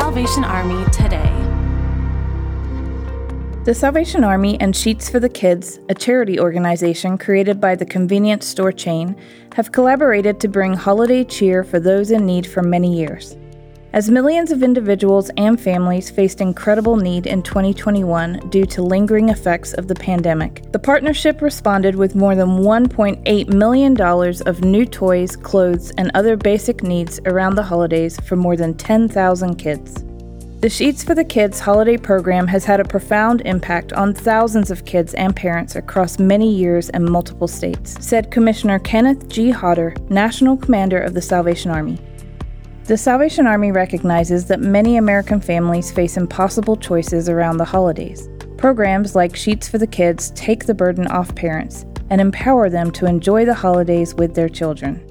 Salvation Army today. The Salvation Army and Sheetz for the Kids, a charity organization created by the convenience store chain, have collaborated to bring holiday cheer for those in need for many years. As millions of individuals and families faced incredible need in 2021 due to lingering effects of the pandemic, the partnership responded with more than $1.8 million of new toys, clothes, and other basic needs around the holidays for more than 10,000 kids. The Sheetz for the Kids holiday program has had a profound impact on thousands of kids and parents across many years and multiple states, said Commissioner Kenneth G. Hodder, National Commander of the Salvation Army. The Salvation Army recognizes that many American families face impossible choices around the holidays. Programs like Sheetz for the Kids take the burden off parents and empower them to enjoy the holidays with their children.